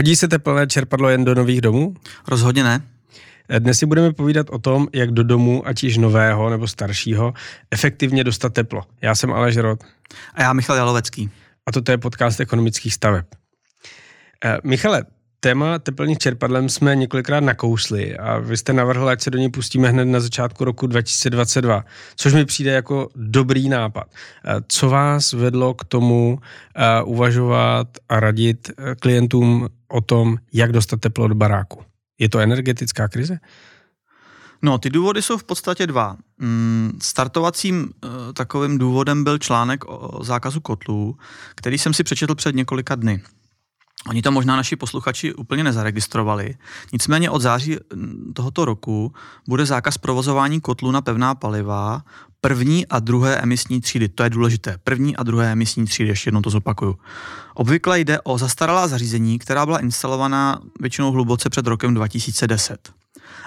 Hodí se teplné čerpadlo jen do nových domů? Rozhodně ne. Dnes si budeme povídat o tom, jak do domu, ať již nového nebo staršího, efektivně dostat teplo. Já jsem Aleš Rod. A já Michal Jalovecký. A toto je podcast ekonomických staveb. Eh, Michale, téma teplných čerpadlem jsme několikrát nakousli a vy jste navrhl, ať se do něj pustíme hned na začátku roku 2022, což mi přijde jako dobrý nápad. Eh, co vás vedlo k tomu uh, uvažovat a radit eh, klientům o tom, jak dostat teplo do baráku? Je to energetická krize? No, ty důvody jsou v podstatě dva. Mm, startovacím uh, takovým důvodem byl článek o zákazu kotlů, který jsem si přečetl před několika dny. Oni to možná naši posluchači úplně nezaregistrovali. Nicméně od září mm, tohoto roku bude zákaz provozování kotlů na pevná paliva první a druhé emisní třídy. To je důležité. První a druhé emisní třídy, ještě jednou to zopakuju. Obvykle jde o zastaralá zařízení, která byla instalovaná většinou hluboce před rokem 2010.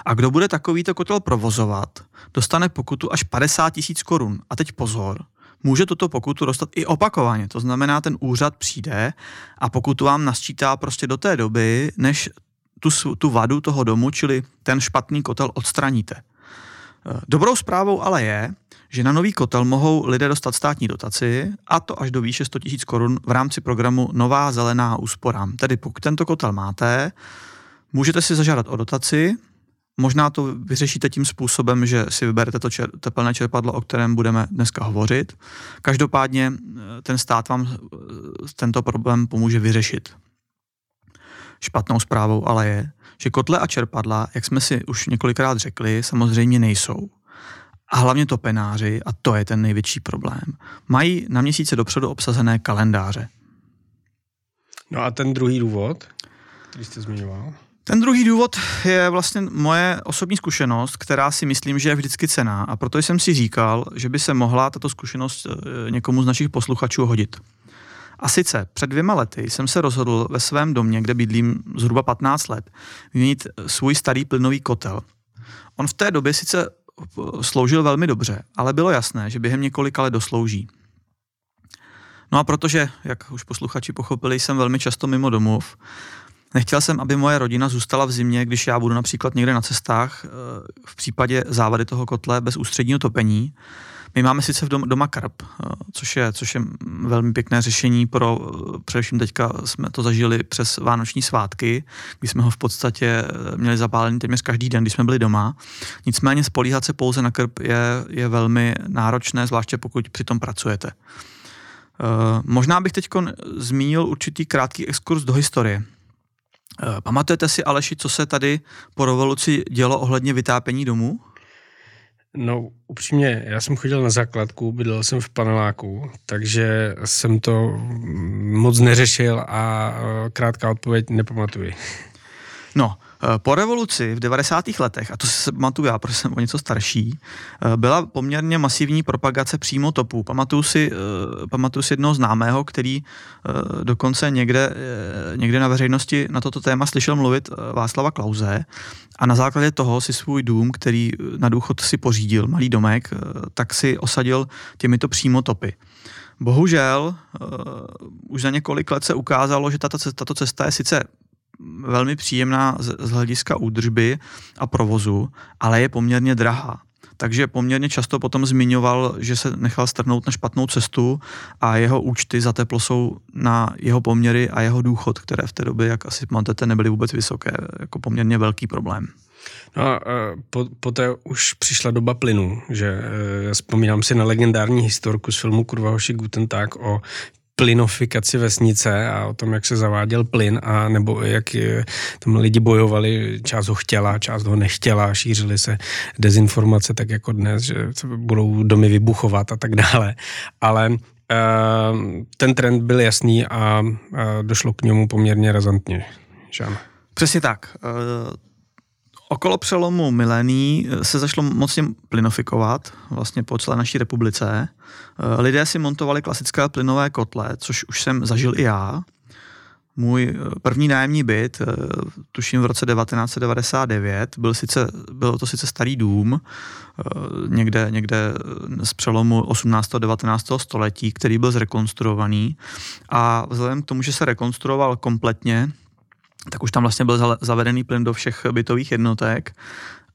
A kdo bude takovýto kotel provozovat, dostane pokutu až 50 tisíc korun. A teď pozor, může tuto pokutu dostat i opakovaně. To znamená, ten úřad přijde a pokutu vám nasčítá prostě do té doby, než tu, tu vadu toho domu, čili ten špatný kotel odstraníte. Eh, dobrou zprávou ale je, že na nový kotel mohou lidé dostat státní dotaci, a to až do výše 100 000 korun v rámci programu Nová zelená úspora. Tedy pokud tento kotel máte, můžete si zažádat o dotaci, Možná to vyřešíte tím způsobem, že si vyberete to čer, teplné čerpadlo, o kterém budeme dneska hovořit. Každopádně eh, ten stát vám eh, tento problém pomůže vyřešit. Špatnou zprávou ale je, že kotle a čerpadla, jak jsme si už několikrát řekli, samozřejmě nejsou. A hlavně to penáři, a to je ten největší problém, mají na měsíce dopředu obsazené kalendáře. No a ten druhý důvod, který jste zmiňoval? Ten druhý důvod je vlastně moje osobní zkušenost, která si myslím, že je vždycky cená a proto jsem si říkal, že by se mohla tato zkušenost eh, někomu z našich posluchačů hodit. A sice před dvěma lety jsem se rozhodl ve svém domě, kde bydlím zhruba 15 let, vyměnit svůj starý plynový kotel. On v té době sice eh, sloužil velmi dobře, ale bylo jasné, že během několika let doslouží. No a protože, jak už posluchači pochopili, jsem velmi často mimo domov, Nechtěl jsem, aby moje rodina zůstala v zimě, když já budu například někde na cestách, eh, v případě závady toho kotle bez ústředního topení. My máme sice v dom, doma karp, eh, což je, což je velmi pěkné řešení pro, eh, především teďka jsme to zažili přes vánoční svátky, kdy jsme ho v podstatě měli zapálený téměř každý den, když jsme byli doma. Nicméně spolíhat se pouze na krp je, je velmi náročné, zvláště pokud přitom pracujete. Možná bych teď zmínil určitý krátký exkurs do historie. Eh, pamatujete si, Aleši, co se tady po revoluci dělo ohledně vytápění domů? No, upřímně, já jsem chodil na základku, bydlel jsem v paneláku, takže jsem to moc neřešil a eh, krátká odpověď nepamatuji. No, po revoluci v 90. letech, a to si pamatuju já, protože jsem o něco starší, eh, byla poměrně masivní propagace přímo topů. Pamatuju si, eh, pamatuju si jednoho známého, který dokonce někde, někde na veřejnosti na toto téma slyšel mluvit Václava Klauze a na základě toho si svůj dům, který na důchod si pořídil, malý domek, tak si osadil těmito přímo topy. Bohužel uh, už za několik let se ukázalo, že tato, tato cesta je sice velmi příjemná z, z hlediska údržby a provozu, ale je poměrně drahá. Takže poměrně často potom zmiňoval, že se nechal strhnout na špatnou cestu a jeho účty za teplo jsou na jeho poměry a jeho důchod, které v té době, jak asi pamatujete, nebyly vůbec vysoké, jako poměrně velký problém. No a po, poté už přišla doba plynu, že e, vzpomínám si na legendární historku z filmu Kurva hoši Guten Tag o plynofikaci vesnice a o tom, jak se zaváděl plyn a nebo jak tam lidi bojovali, část ho chtěla, část ho nechtěla, šířily se dezinformace tak jako dnes, že budou domy vybuchovat a tak dále. Ale uh, ten trend byl jasný a došlo k němu poměrně razantně. Žán. Přesně tak. Okolo přelomu miléní eh, se začalo mocně plynofikovat vlastně po celé naší republice. Eh, lidé si montovali klasické plynové kotle, což už jsem zažil i já. Můj eh, první nájemní byt, tuším v roce 1999, byl, sice, byl to sice starý dům, někde, někde z přelomu 18. a 19. století, který byl zrekonstruovaný a vzhledem k tomu, že se rekonstruoval kompletně, tak už tam vlastně byl zavedený plyn do všech bytových jednotek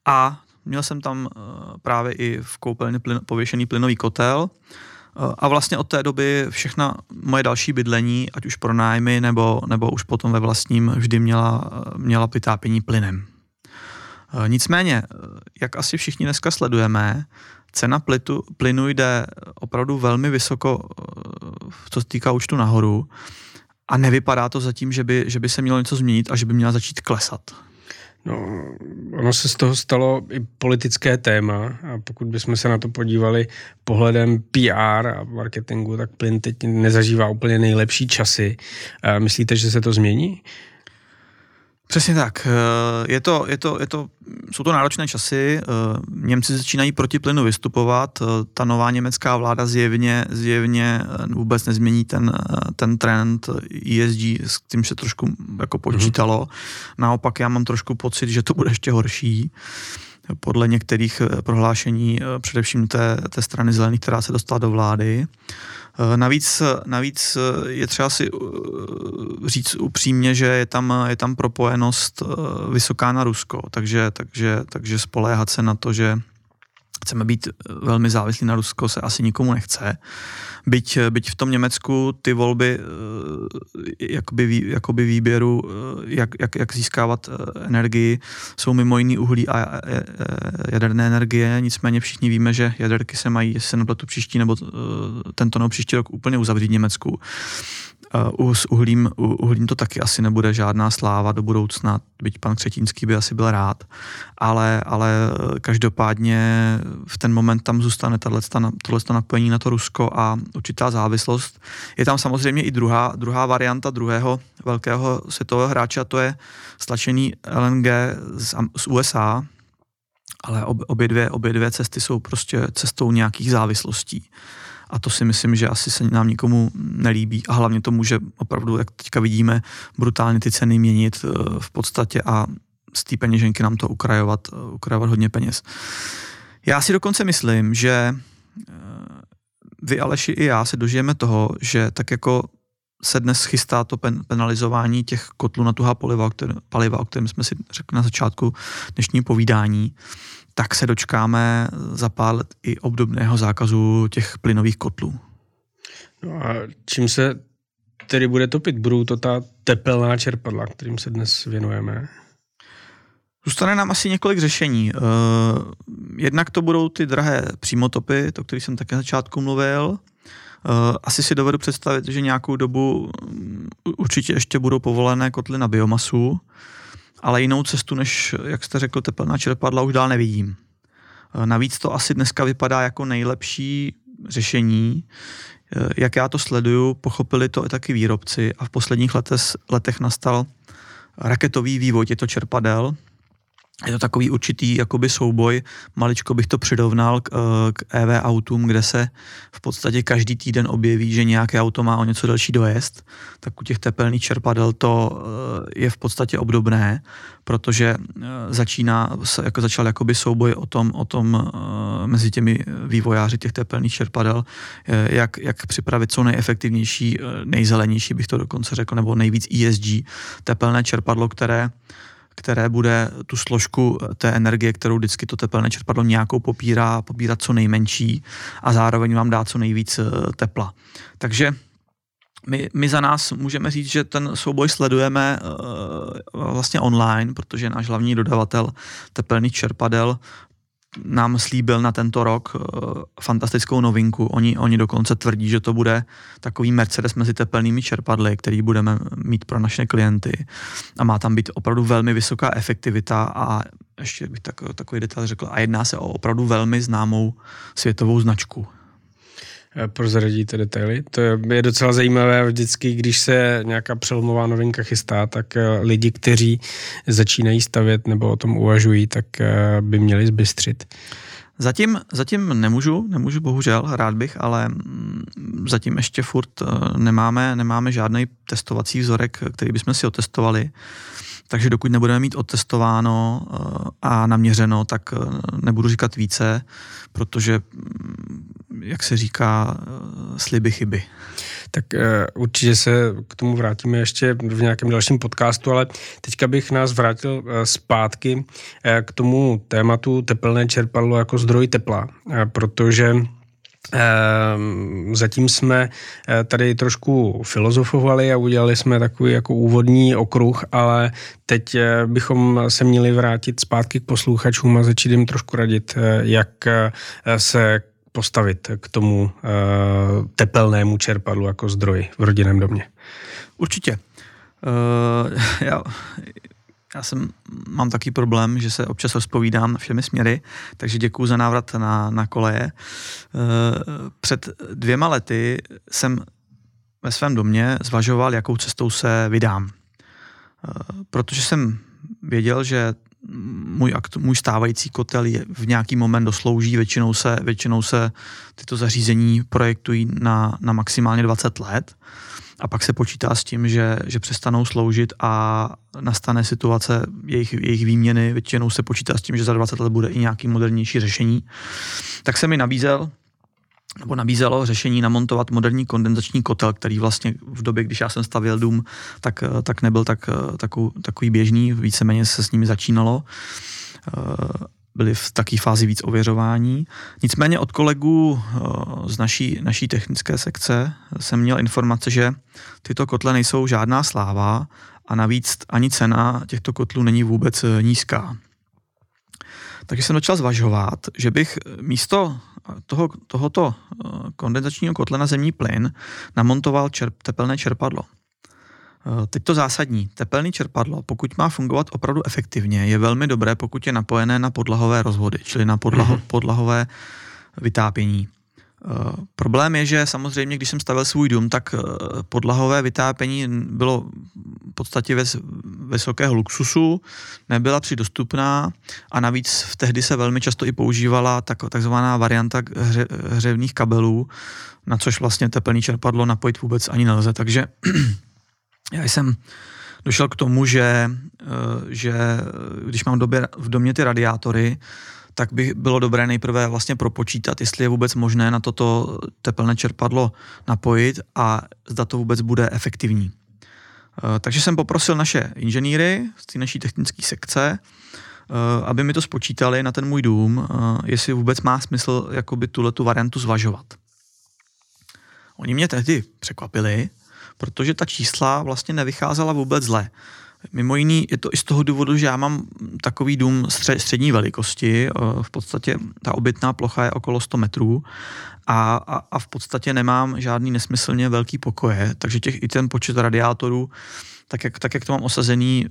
a měl jsem tam eh, právě i v koupelně plyn, pověšený plynový kotel eh, a vlastně od té doby všechna moje další bydlení, ať už pro nájmy nebo, nebo už potom ve vlastním, vždy měla, měla vytápění plynem. Nicméně, jak asi všichni dneska sledujeme, cena plitu, plynu jde opravdu velmi vysoko, co se týká účtu nahoru a nevypadá to zatím, že by, že by se mělo něco změnit a že by měla začít klesat. No, ono se z toho stalo i politické téma a pokud bychom se na to podívali pohledem PR a marketingu, tak plyn teď nezažívá úplně nejlepší časy. Myslíte, že se to změní? Přesně tak. Eh, je to, je to, je to, jsou to náročné časy. Eh, Němci začínají proti plynu vystupovat. Eh, ta nová německá vláda zjevně, zjevně vůbec nezmění ten, ten trend ESG, s tím se trošku jako mhm. počítalo. Mm-hmm. Naopak já mám trošku pocit, že to bude ještě horší podle některých prohlášení, především té, té strany zelených, která se dostala do vlády. Eh, navíc, navíc eh, je třeba si eh, říct upřímně, že je tam, je tam propojenost vysoká na Rusko, takže, takže, takže spoléhat se na to, že chceme být velmi závislí na Rusko, se asi nikomu nechce. Byť, byť v tom Německu ty volby jakoby, jakoby výběru, jak, jak, jak získávat energii, jsou mimo jiný uhlí a jaderné energie, nicméně všichni víme, že jaderky se mají, jestli se nepletu příští nebo tento nebo příští rok úplně uzavřít v Německu. Uh, s uhlím, uhlím to taky asi nebude žádná sláva do budoucna, byť pan Křetínský by asi byl rád, ale, ale každopádně v ten moment tam zůstane tohle napojení na to Rusko a určitá závislost. Je tam samozřejmě i druhá, druhá varianta druhého velkého světového hráče a to je stlačený LNG z, z USA, ale obě dvě, obě dvě cesty jsou prostě cestou nějakých závislostí. A to si myslím, že asi se nám nikomu nelíbí. A hlavně to může opravdu, jak teďka vidíme, brutálně ty ceny měnit eh, v podstatě a z té peněženky nám to ukrajovat, eh, ukrajovat hodně peněz. Já si dokonce myslím, že eh, vy, Aleši, i já se dožijeme toho, že tak jako se dnes chystá to pen, penalizování těch kotlů na tuhá paliva, o kterém, paliva, o kterém jsme si řekli na začátku dnešního povídání, tak se dočkáme za pár let i obdobného zákazu těch plynových kotlů. No a čím se tedy bude topit? Budou to ta tepelná čerpadla, kterým se dnes věnujeme? Zůstane nám asi několik řešení. Uh, jednak to budou ty drahé přímotopy, to, který jsem také na začátku mluvil. Uh, asi si dovedu představit, že nějakou dobu mm, určitě ještě budou povolené kotly na biomasu ale jinou cestu, než, jak jste řekl, tepelná čerpadla už dál nevidím. E, navíc to asi dneska vypadá jako nejlepší řešení. Jak já to sleduju, pochopili to i taky výrobci a v posledních letech, letech nastal raketový vývoj těchto čerpadel, je to takový určitý jakoby souboj, maličko bych to přirovnal k, eh, k EV autům, kde se v podstatě každý týden objeví, že nějaké auto má o něco delší dojezd, tak u těch tepelných čerpadel to eh, je v podstatě obdobné, protože eh, začíná, jako začal jakoby souboj o tom, o tom mezi těmi vývojáři těch tepelných čerpadel, jak, jak připravit co nejefektivnější, nejzelenější bych to dokonce řekl, nebo nejvíc ESG tepelné čerpadlo, které které bude tu složku té energie, kterou vždycky to tepelné čerpadlo nějakou popírá, popírat co nejmenší a zároveň vám dá co nejvíc eh, tepla. Takže my, my za nás můžeme říct, že ten souboj sledujeme uh, vlastně online, protože náš hlavní dodavatel tepelných čerpadel nám slíbil na tento rok uh, fantastickou novinku. Oni, oni dokonce tvrdí, že to bude takový Mercedes mezi tepelnými čerpadly, který budeme mít pro naše klienty. A má tam být opravdu velmi vysoká efektivita a ještě bych tak, takový detail řekl, a jedná se o opravdu velmi známou světovou značku. Eh, prozradíte detaily. To je docela zajímavé vždycky, když se nějaká přelomová novinka chystá, tak eh, lidi, kteří začínají stavět nebo o tom uvažují, tak eh, by měli zbystřit. Zatím, zatím nemůžu, nemůžu bohužel, rád bych, ale mm, zatím ještě furt nemáme, nemáme žádný testovací vzorek, který bychom si otestovali. Takže dokud nebudeme mít otestováno a naměřeno, tak nebudu říkat více, protože mm, jak se říká, eh, sliby chyby. tak určitě se k tomu vrátíme ještě v nějakém dalším podcastu, ale teďka bych nás vrátil zpátky k tomu tématu tepelné čerpadlo jako zdroj tepla, protože Ehm, zatím jsme eh, tady trošku filozofovali a udělali jsme takový jako úvodní okruh, ale teď eh, bychom se měli vrátit zpátky k posluchačům a začít jim trošku radit, eh, jak se postavit k tomu tepelnému čerpadlu jako zdroji v rodinném domě. Určitě. Uh, já, já jsem, mám taký problém, že se občas rozpovídám všemi směry, takže děkuji za návrat na, na koleje. E, před dvěma lety jsem ve svém domě zvažoval, jakou cestou se vydám. E, protože jsem věděl, že můj, můj stávající kotel je v nějaký moment doslouží, většinou se, většinou se tyto zařízení projektují na, na maximálně 20 let. A pak se počítá s tím, že, že přestanou sloužit a nastane situace jejich, jejich výměny, většinou se počítá s tím, že za 20 let bude i nějaký modernější řešení, tak se mi nabízel nebo nabízelo řešení namontovat moderní kondenzační kotel, který vlastně v době, když já jsem stavěl dům, tak, tak nebyl tak, takový, takový běžný, víceméně se s nimi začínalo byli v takové fázi víc ověřování. Nicméně od kolegů eh, z naší, naší technické sekce jsem měl informace, že tyto kotle nejsou žádná sláva a navíc ani cena těchto kotlů není vůbec eh, nízká. Takže jsem začal zvažovat, že bych místo toho, tohoto eh, kondenzačního kotle na zemní plyn namontoval čerp, tepelné čerpadlo. Eh, teď to zásadní. Tepelný čerpadlo, pokud má fungovat opravdu efektivně, je velmi dobré, pokud je napojené na podlahové rozvody, čili na podlaho, mm-hmm. podlahové vytápění. Problém je, že samozřejmě, když jsem stavil svůj dům, tak uh, podlahové vytápění bylo v podstatě ves, vysokého luxusu, nebyla přidostupná a navíc v tehdy se velmi často i používala tak, takzvaná varianta hře, hřevných kabelů, na což vlastně teplný čerpadlo napojit vůbec ani nelze. Takže já jsem došel k tomu, že, eh, že když mám v domě ty radiátory, tak by bylo dobré nejprve vlastně propočítat, jestli je vůbec možné na toto tepelné čerpadlo napojit a zda to vůbec bude efektivní. Eh, takže jsem poprosil naše inženýry z té naší technické sekce, eh, aby mi to spočítali na ten můj dům, jestli vůbec má smysl jakoby tuhle tu variantu zvažovat. Oni mě tehdy překvapili, protože ta čísla vlastně nevycházela vůbec zle. Mimo jiný je to i z toho důvodu, že já mám takový dům střední velikosti, eh, v podstatě ta obytná plocha je okolo 100 metrů a, a, a v podstatě nemám žádný nesmyslně velký pokoje, takže těch, i ten počet radiátorů, tak jak, tak jak to mám osazený,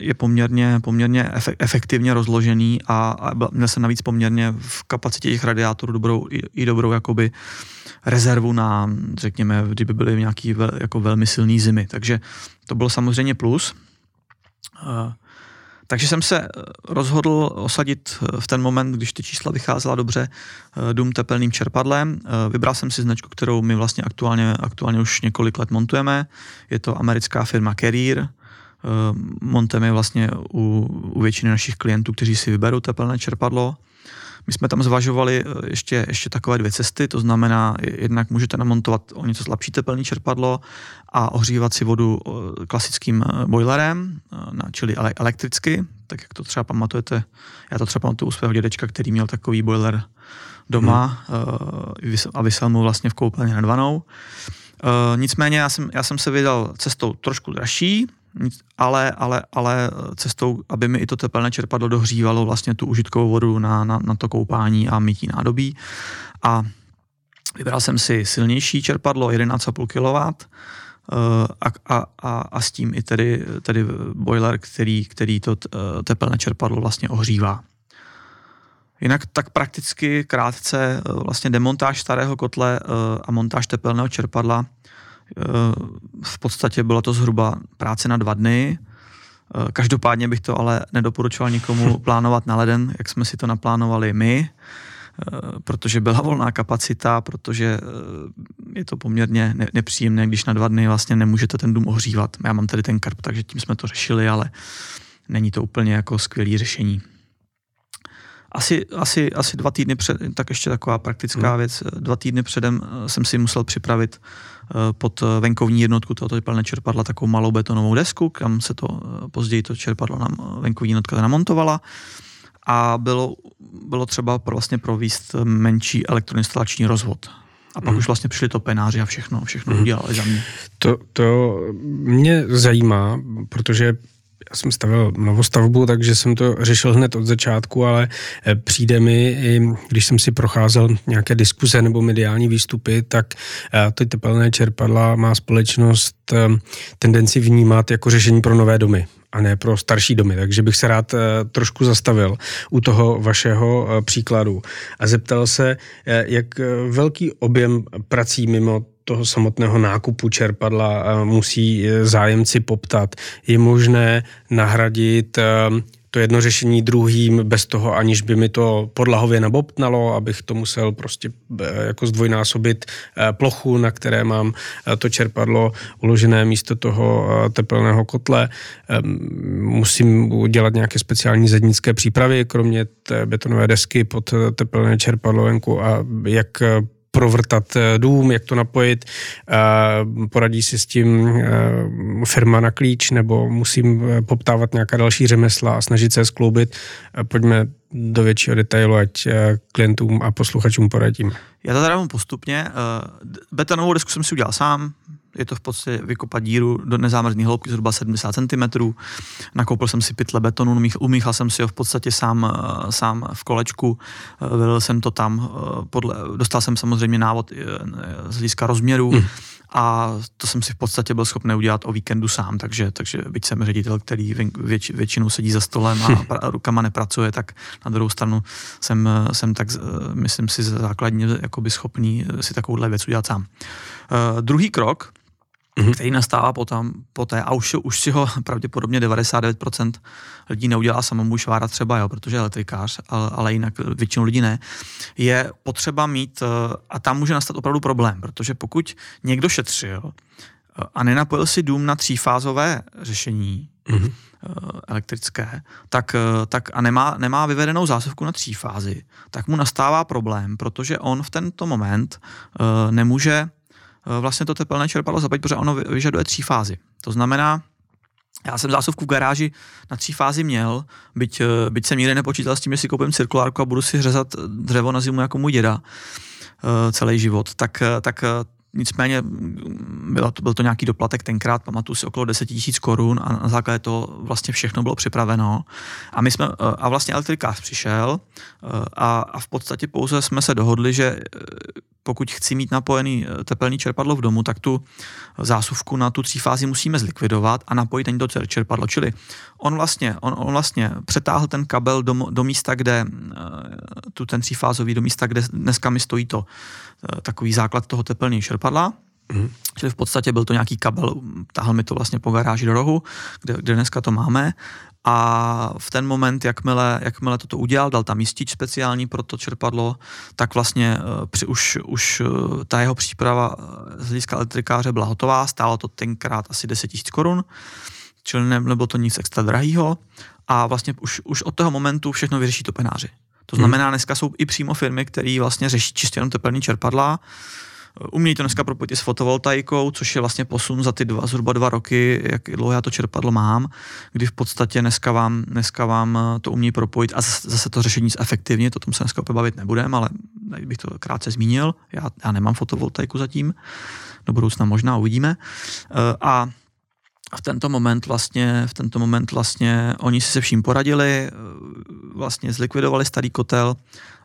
je poměrně, poměrně efektivně rozložený a, a měl jsem navíc poměrně v kapacitě těch radiátorů dobrou, i, i dobrou jakoby rezervu na, řekněme, kdyby byly nějaký vel, jako velmi silný zimy. Takže to bylo samozřejmě plus. Takže jsem se rozhodl osadit v ten moment, když ty čísla vycházela dobře, dům tepelným čerpadlem. Vybral jsem si značku, kterou my vlastně aktuálně, aktuálně už několik let montujeme. Je to americká firma Carrier. Montujeme vlastně u, u většiny našich klientů, kteří si vyberou tepelné čerpadlo. My jsme tam zvažovali eh, ještě, ještě takové dvě cesty, to znamená, jednak můžete namontovat o něco slabší tepelný čerpadlo a ohřívat si vodu eh, klasickým eh, boilerem, čili elektricky, tak jak to třeba pamatujete, já to třeba pamatuju u svého dědečka, který měl takový boiler doma hmm. a vysel mu vlastně v koupelně nad vanou. Nicméně já jsem, já jsem se vydal cestou trošku dražší, ale, ale, ale cestou, aby mi i to tepelné čerpadlo dohřívalo vlastně tu užitkovou vodu na, na, na to koupání a mytí nádobí. A vybral jsem si silnější čerpadlo 11,5 kW a, a, a, a s tím i tedy, tedy boiler, který, který to tepelné čerpadlo vlastně ohřívá. Jinak tak prakticky krátce vlastně demontáž starého kotle a montáž tepelného čerpadla v podstatě bylo to zhruba práce na dva dny. Každopádně bych to ale nedoporučoval nikomu plánovat na leden, jak jsme si to naplánovali my, protože byla volná kapacita, protože je to poměrně nepříjemné, když na dva dny vlastně nemůžete ten dům ohřívat. Já mám tady ten karp, takže tím jsme to řešili, ale není to úplně jako skvělé řešení. asi, asi, asi dva týdny před, tak ještě taková praktická hmm. věc, dva týdny předem jsem si musel připravit pod venkovní jednotku tohoto tepelné čerpadla takovou malou betonovou desku, kam se to později to čerpadlo na venkovní jednotka namontovala a bylo, bylo třeba vlastně províst menší elektroinstalační rozvod. A pak mm. už vlastně přišli topenáři a všechno, všechno mm. udělali za mě. To, to mě zajímá, protože já jsem stavil novostavbu, takže jsem to řešil hned od začátku, ale eh, přijde mi, když jsem si procházel nějaké diskuze nebo mediální výstupy, tak eh, ty tepelné čerpadla má společnost eh, tendenci vnímat jako řešení pro nové domy a ne pro starší domy. Takže bych se rád trošku zastavil u toho vašeho příkladu a zeptal se, jak velký objem prací mimo toho samotného nákupu čerpadla musí zájemci poptat. Je možné nahradit to jedno řešení druhým bez toho, aniž by mi to podlahově nabobtnalo, abych to musel prostě e, jako zdvojnásobit plochu, na které mám to čerpadlo uložené místo toho tepelného kotle. Musím udělat nějaké speciální zednické přípravy, kromě té betonové desky pod tepelné čerpadlo venku a jak provrtat eh, dům, jak to napojit, eh, poradí si s tím eh, firma na klíč, nebo musím poptávat nějaká další řemesla a snažit se skloubit. Pojďme do většího detailu, ať klientům a posluchačům poradím. Já to teda postupně. Betonovou desku jsem si udělal sám, je to v podstatě vykopat díru do nezámrzní hloubky zhruba 70 cm. Nakoupil jsem si pytle betonu, umíchal jsem si ho v podstatě sám, eh, sám v kolečku, eh, vylil jsem to tam, eh, podle, dostal jsem samozřejmě návod z hlediska rozměru, hmm a to jsem si v podstatě byl schopný udělat o víkendu sám, takže, takže byť jsem ředitel, který věč, většinou sedí za stolem a, a rukama nepracuje, tak na druhou stranu jsem, jsem tak, myslím si, základně jakoby schopný si takovouhle věc udělat sám. Uh, druhý krok, mm-hmm. který nastává potom, poté a už, už si ho pravděpodobně 99% lidí neudělá samou švára třeba, jo, protože je elektrikář, ale, ale jinak většinou lidí ne, je potřeba mít, eh, a tam může nastat opravdu problém, protože pokud někdo šetřil eh, a nenapojil si dům na třífázové řešení, mm-hmm elektrické, tak, tak a nemá, nemá vyvedenou zásuvku na tří fázi, tak mu nastává problém, protože on v tento moment uh, nemůže vlastně to tepelné čerpadlo zapojit, protože ono vyžaduje tří fázi. To znamená, já jsem zásuvku v garáži na tří fázi měl, byť, eh, byť jsem nikdy nepočítal s tím, že si koupím cirkulárku a budu si řezat dřevo na zimu jako můj děda eh, celý život, tak, tak Nicméně bylo to, byl to nějaký doplatek tenkrát, pamatuju si okolo 10 tisíc korun a na základě toho vlastně všechno bylo připraveno. A my jsme, a vlastně elektrikář přišel a, a v podstatě pouze jsme se dohodli, že pokud chci mít napojený eh, tepelný čerpadlo v domu, tak tu zásuvku na tu fázi musíme zlikvidovat a napojit ani to čerpadlo. Čili on vlastně, on, on vlastně přetáhl ten kabel do, do místa, kde eh, tu ten třífázový, do místa, kde dneska mi stojí to eh, takový základ toho tepelného čerpadla, Mm. Čili v podstatě byl to nějaký kabel, tahal mi to vlastně po garáži do rohu, kde, kde dneska to máme a v ten moment, jakmile, jakmile toto udělal, dal tam místič speciální pro to čerpadlo, tak vlastně uh, při, už, už uh, ta jeho příprava z hlediska elektrikáře byla hotová, stálo to tenkrát asi 10 000 korun, čili ne, nebylo to nic extra drahýho a vlastně už, už od toho momentu všechno vyřeší topenáři. To znamená, dneska jsou i přímo firmy, které vlastně řeší čistě jenom tepelný čerpadla, Umějí to dneska propojit s fotovoltaikou, což je vlastně posun za ty dva, zhruba dva roky, jak dlouho já to čerpadlo mám, kdy v podstatě dneska vám, dneska vám to umějí propojit a zase to řešení zefektivně, to tom se dneska opět bavit nebudeme, ale bych to krátce zmínil, já, já nemám fotovoltaiku zatím, do budoucna možná uvidíme. Eh, a v tento moment vlastně, v tento moment vlastně oni si se vším poradili, eh, vlastně zlikvidovali starý kotel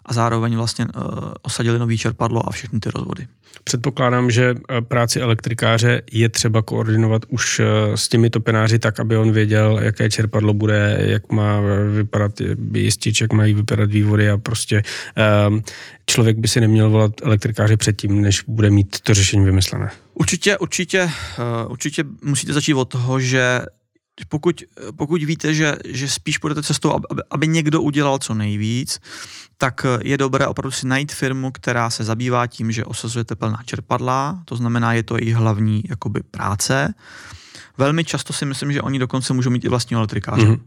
a zároveň vlastně uh, osadili nový čerpadlo a všechny ty rozvody. Předpokládám, že eh, práci elektrikáře je třeba koordinovat už s těmi topenáři tak, aby on věděl, jaké čerpadlo bude, jak má vypadat jistič, jak mají vypadat vývody a prostě člověk by si neměl volat elektrikáře předtím, než bude mít to řešení vymyslené. Určitě, určitě, uh, určitě musíte začít od toho, že pokud, pokud víte, že, že spíš půjdete cestou, aby, aby někdo udělal co nejvíc, tak je dobré opravdu si najít firmu, která se zabývá tím, že osazuje tepelná čerpadla, to znamená, je to její hlavní jakoby, práce. Velmi často si myslím, že oni dokonce můžou mít i vlastního elektrikáře. Mm-hmm.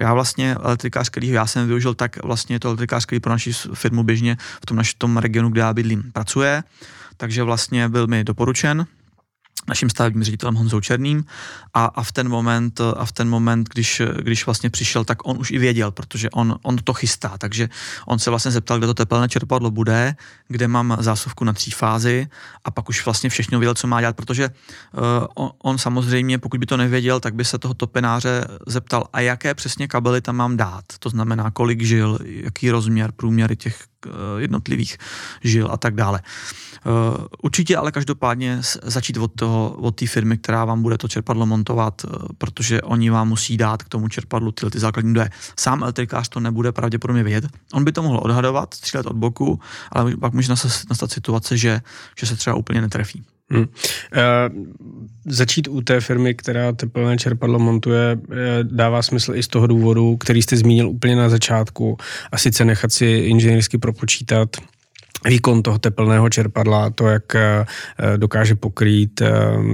Já vlastně elektrikář, který já jsem využil, tak vlastně je to elektrikář, který pro naši firmu běžně v tom našem regionu, kde já bydlím, pracuje. Takže vlastně byl mi doporučen, naším stavebním ředitelem Honzou Černým a, a, v ten moment, a v ten moment, když, když vlastně přišel, tak on už i věděl, protože on, on to chystá, takže on se vlastně zeptal, kde to tepelné čerpadlo bude, kde mám zásuvku na tří fázi a pak už vlastně všechno věděl, co má dělat, protože uh, on, on samozřejmě, pokud by to nevěděl, tak by se toho topenáře zeptal, a jaké přesně kabely tam mám dát, to znamená, kolik žil, jaký rozměr, průměry těch uh, jednotlivých žil a tak dále. Uh, určitě ale každopádně začít od toho, od té firmy, která vám bude to čerpadlo montovat, uh, protože oni vám musí dát k tomu čerpadlu ty, ty základní údaje. Sám elektrikář to nebude pravděpodobně vědět. On by to mohl odhadovat, střílet od boku, ale pak může nastat situace, že, že se třeba úplně netrefí. Hmm. Uh, začít u té firmy, která teplné čerpadlo montuje, dává smysl i z toho důvodu, který jste zmínil úplně na začátku, a sice nechat si inženýrsky propočítat výkon toho teplného čerpadla, to, jak eh, dokáže pokrýt eh,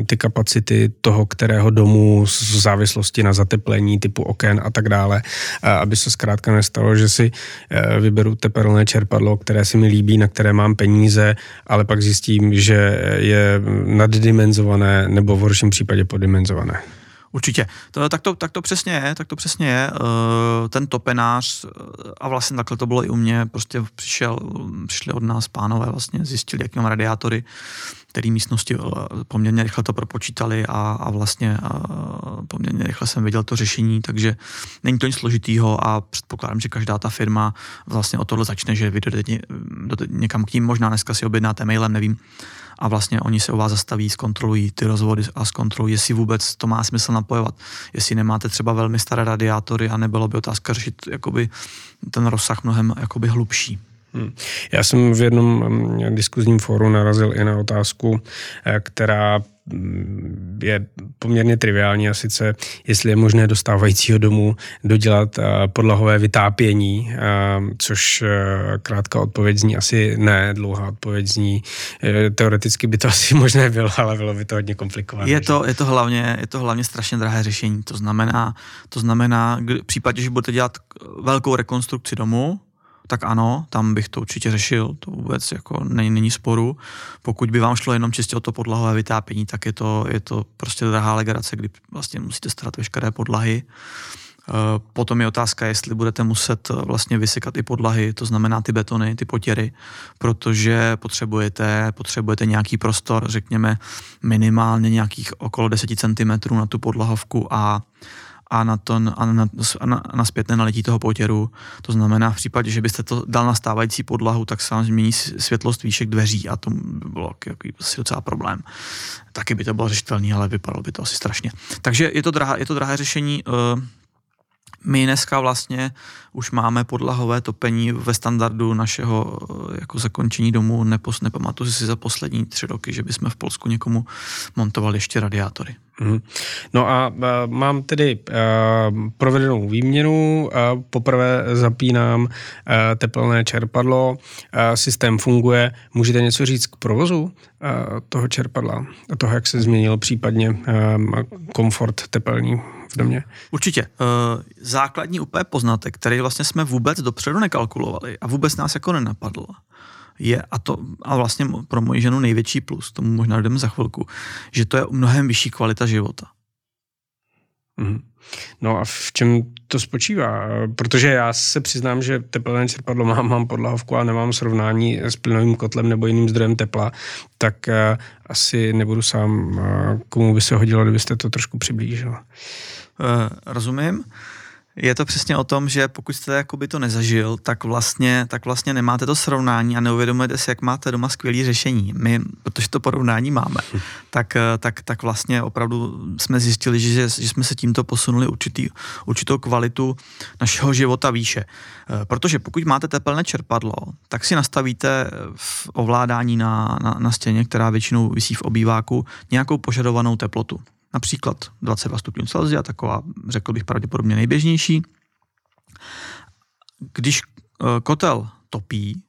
ty kapacity toho, kterého domu v závislosti na zateplení typu oken a tak dále, aby se zkrátka nestalo, že si eh, vyberu teplné čerpadlo, které si mi líbí, na které mám peníze, ale pak zjistím, že je naddimenzované nebo v horším případě poddimenzované. Určitě. To, tak, to, tak to přesně je, tak to přesně je. Uh, ten topenář, uh, a vlastně takhle to bylo i u mě, prostě přišel, přišli od nás pánové, vlastně zjistili, jaký mám radiátory, který místnosti uh, poměrně rychle to propočítali a, a vlastně uh, poměrně rychle jsem viděl to řešení, takže není to nic složitýho a předpokládám, že každá ta firma vlastně o tohle začne, že vy jdete někam k tím, možná dneska si objednáte mailem, nevím, a vlastně oni se u vás zastaví, zkontrolují ty rozvody a zkontrolují, jestli vůbec to má smysl napojovat. Jestli nemáte třeba velmi staré radiátory a nebylo by otázka řešit jakoby ten rozsah mnohem jakoby hlubší. Hmm. Já jsem v jednom mm, diskuzním fóru narazil i na otázku, eh, která mm, je poměrně triviální a sice, jestli je možné do stávajícího domu dodělat eh, podlahové vytápění, eh, což krátká odpověď zní asi ne, dlouhá odpověď zní, teoreticky by to asi možné bylo, ale bylo by to hodně komplikované. Je to, je to, hlavně, je to hlavně strašně drahé řešení, to znamená, to znamená, v případě, že budete dělat velkou rekonstrukci domu, tak ano, tam bych to určitě řešil, to vůbec jako není, není sporu. Pokud by vám šlo jenom čistě o to podlahové vytápění, tak je to, je to prostě drahá legrace, kdy vlastně musíte starat veškeré podlahy. Eh, potom je otázka, jestli budete muset eh, vlastně vysykat i podlahy, to znamená ty betony, ty potěry, protože potřebujete, potřebujete nějaký prostor, řekněme minimálně nějakých okolo 10 cm na tu podlahovku a a na, to, a na, a na, na zpětné nalití toho potěru. To znamená, v případě, že byste to dal na stávající podlahu, tak se vám změní světlost výšek dveří a to by bylo asi docela problém. Taky by to bylo řešitelné, ale vypadalo by to asi strašně. Takže je to drahé, je to drahé řešení. Uh, my dneska vlastně už máme podlahové topení ve standardu našeho eh, jako zakončení domu. Nepos, nepamatuji si za poslední tři roky, že bychom v Polsku někomu montovali ještě radiátory. Mm. No a uh, mám tedy uh, provedenou výměnu, uh, poprvé zapínám uh, teplné čerpadlo, uh, systém funguje. Můžete něco říct k provozu uh, toho čerpadla a toho, jak se změnil případně uh, komfort tepelný v domě? Určitě. Uh, základní úplně poznatek, který vlastně jsme vůbec dopředu nekalkulovali a vůbec nás jako nenapadl, je, a to a vlastně pro moji ženu největší plus, tomu možná jdeme za chvilku, že to je mnohem vyšší kvalita života. Mm-hmm. No a v čem to spočívá? Protože já se přiznám, že teplné čerpadlo mám, mám podlahovku a nemám srovnání s plynovým kotlem nebo jiným zdrojem tepla, tak uh, asi nebudu sám, uh, komu by se hodilo, kdybyste to trošku přiblížil. Uh, rozumím. Je to přesně o tom, že pokud jste jakoby to nezažil, tak vlastně, tak vlastně nemáte to srovnání a neuvědomujete si, jak máte doma skvělé řešení. My, protože to porovnání máme, tak, tak, tak vlastně opravdu jsme zjistili, že, že jsme se tímto posunuli určitý, určitou kvalitu našeho života výše. Eh, protože pokud máte tepelné čerpadlo, tak si nastavíte v ovládání na, na, na stěně, která většinou visí v obýváku, nějakou požadovanou teplotu například 22 stupňů Celsia, taková, řekl bych, pravděpodobně nejběžnější. Když eh, kotel topí,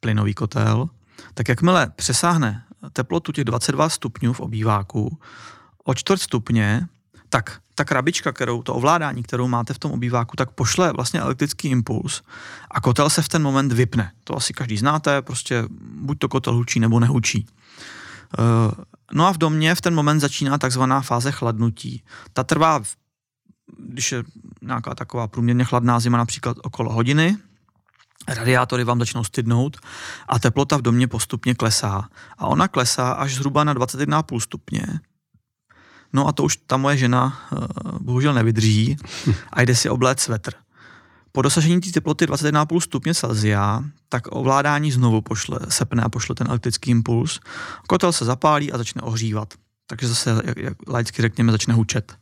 plynový kotel, tak jakmile přesáhne teplotu těch 22 stupňů v obýváku o čtvrt stupně, tak ta krabička, kterou, to ovládání, kterou máte v tom obýváku, tak pošle vlastně elektrický impuls a kotel se v ten moment vypne. To asi každý znáte, prostě buď to kotel hučí nebo nehučí. Eh, no a v domě v ten moment začíná takzvaná fáze chladnutí. Ta trvá, když je nějaká taková průměrně chladná zima, například okolo hodiny, radiátory vám začnou stydnout a teplota v domě postupně klesá. A ona klesá až zhruba na 21,5 stupně. No a to už ta moje žena uh, bohužel nevydrží a jde si obléct svetr. Po dosažení té teploty 21,5 stupně Celsia, tak ovládání znovu pošle, sepne a pošle ten elektrický impuls. Kotel se zapálí a začne ohřívat. Takže zase, jak, jak laicky řekněme, začne hučet.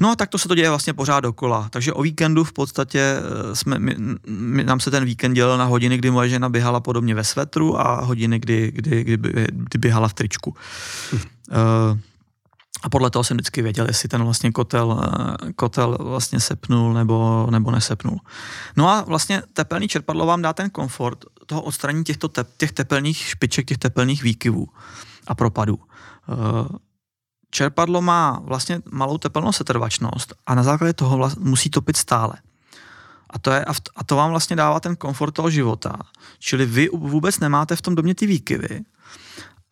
No a tak to se to děje vlastně pořád dokola. Takže o víkendu v podstatě eh, jsme, my, my, nám se ten víkend dělal na hodiny, kdy moje žena běhala podobně ve svetru a hodiny, kdy, kdy, kdy, kdy běhala v tričku. Hm. Uh, a podle toho jsem vždycky věděl, jestli ten vlastně kotel, eh, kotel vlastně sepnul nebo, nebo nesepnul. No a vlastně tepelný čerpadlo vám dá ten komfort toho odstranění těchto tep, těch tepelných špiček, těch tepelných výkyvů a propadů. Eh, čerpadlo má vlastně malou tepelnou setrvačnost a na základě toho vlastně musí topit stále. A to, je, a to vám vlastně dává ten komfort toho života. Čili vy vůbec nemáte v tom domě ty výkyvy,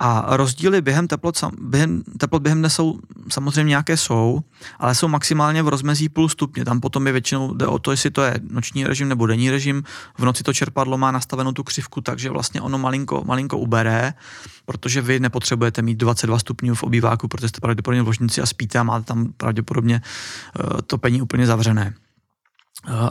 a rozdíly během teplot, během, teplot během dne jsou samozřejmě nějaké jsou, ale jsou maximálně v rozmezí půl stupně. Tam potom je většinou jde o to, jestli to je noční režim nebo denní režim. V noci to čerpadlo má nastavenou tu křivku, takže vlastně ono malinko, malinko ubere, protože vy nepotřebujete mít 22 stupňů v obýváku, protože jste pravděpodobně v ložnici a spíte a máte tam pravděpodobně uh, topení úplně zavřené.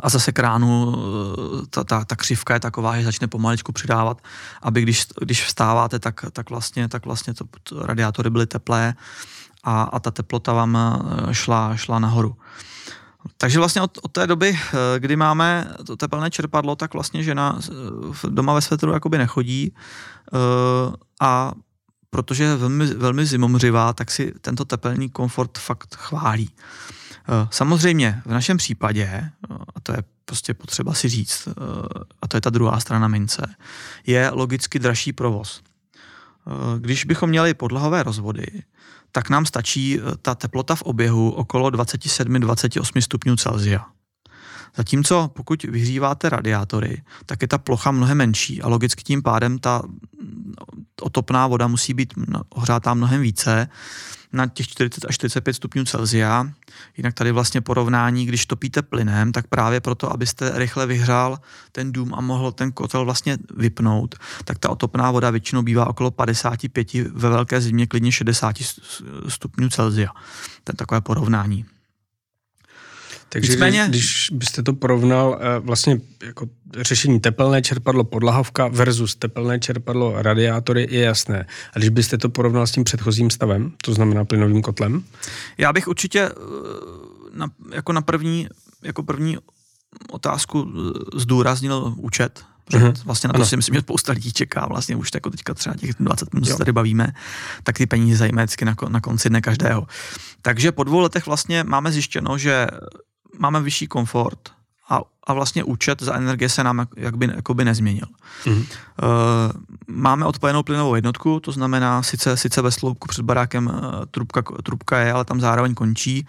A zase kránu eh, ta, ta, ta křivka je taková, že začne pomaličku přidávat, aby když, když vstáváte, tak, tak vlastně, tak vlastně to, to radiátory byly teplé a, a ta teplota vám eh, šla, šla nahoru. Takže vlastně od, od té doby, eh, kdy máme to tepelné čerpadlo, tak vlastně žena doma ve svetru jakoby nechodí a protože je velmi, velmi zimomřivá, tak si tento tepelný komfort fakt chválí. Eh, samozřejmě v našem případě, eh, a to je prostě potřeba si říct, eh, a to je ta druhá strana mince, je logicky dražší provoz. Když bychom měli podlahové rozvody, tak nám stačí ta teplota v oběhu okolo 27-28 stupňů Celsia. Zatímco pokud vyhříváte radiátory, tak je ta plocha mnohem menší a logicky tím pádem ta otopná voda musí být ohřátá mnohem více na těch 40 až 45 stupňů Celsia. Jinak tady vlastně porovnání, když topíte plynem, tak právě proto, abyste rychle vyhřál ten dům a mohl ten kotel vlastně vypnout, tak ta otopná voda většinou bývá okolo 55, ve velké zimě klidně 60 stupňů Celsia. To je takové porovnání. Takže Nicméně... když, když byste to porovnal eh, vlastně jako řešení tepelné čerpadlo podlahovka versus tepelné čerpadlo radiátory je jasné. A když byste to porovnal s tím předchozím stavem, to znamená plynovým kotlem? Já bych určitě eh, na, jako na první, jako první otázku eh, zdůraznil účet, Uh-huh. Vlastně na to ano. si myslím, že spousta lidí čeká, vlastně už jako teďka třeba těch 20 minut se tady bavíme, tak ty peníze zajímají vždycky na, na konci dne každého. Takže po dvou letech vlastně máme zjištěno, že máme vyšší komfort a, a vlastně účet za energie se nám jakby, jakoby nezměnil. Mm-hmm. Uh, máme odpojenou plynovou jednotku, to znamená sice, sice ve sloupku před barákem uh, trubka, trubka je, ale tam zároveň končí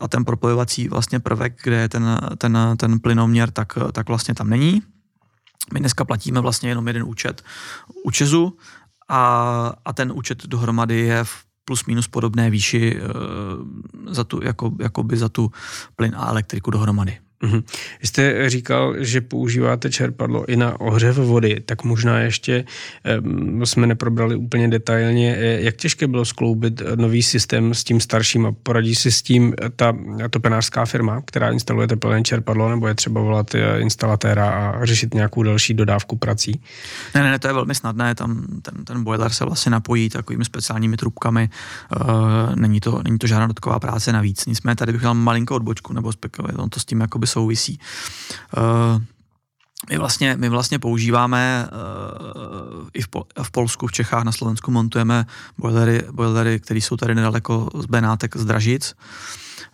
a ten propojovací vlastně prvek, kde je ten, ten, ten plynoměr, tak, tak vlastně tam není. My dneska platíme vlastně jenom jeden účet u Česu a, a ten účet dohromady je v plus minus podobné výši uh, za tu, jako, jakoby za tu plyn a elektriku dohromady. Mm-hmm. Jste říkal, že používáte čerpadlo i na ohřev vody, tak možná ještě e, jsme neprobrali úplně detailně, e, jak těžké bylo skloubit nový systém s tím starším a poradí si s tím ta topenářská firma, která instaluje teplné čerpadlo, nebo je třeba volat e, instalatéra a řešit nějakou další dodávku prací? Ne, ne, ne, to je velmi snadné, tam ten, ten boiler se vlastně napojí takovými speciálními trubkami, e, není, to, není to žádná dotková práce navíc, nicméně tady bych měl malinkou odbočku, nebo spekové, on to s tím jakoby souvisí. Uh, my vlastně, my vlastně používáme uh, i v, Pol- v Polsku, v Čechách, na Slovensku montujeme boilery, boilery které jsou tady nedaleko z Benátek, z Dražic.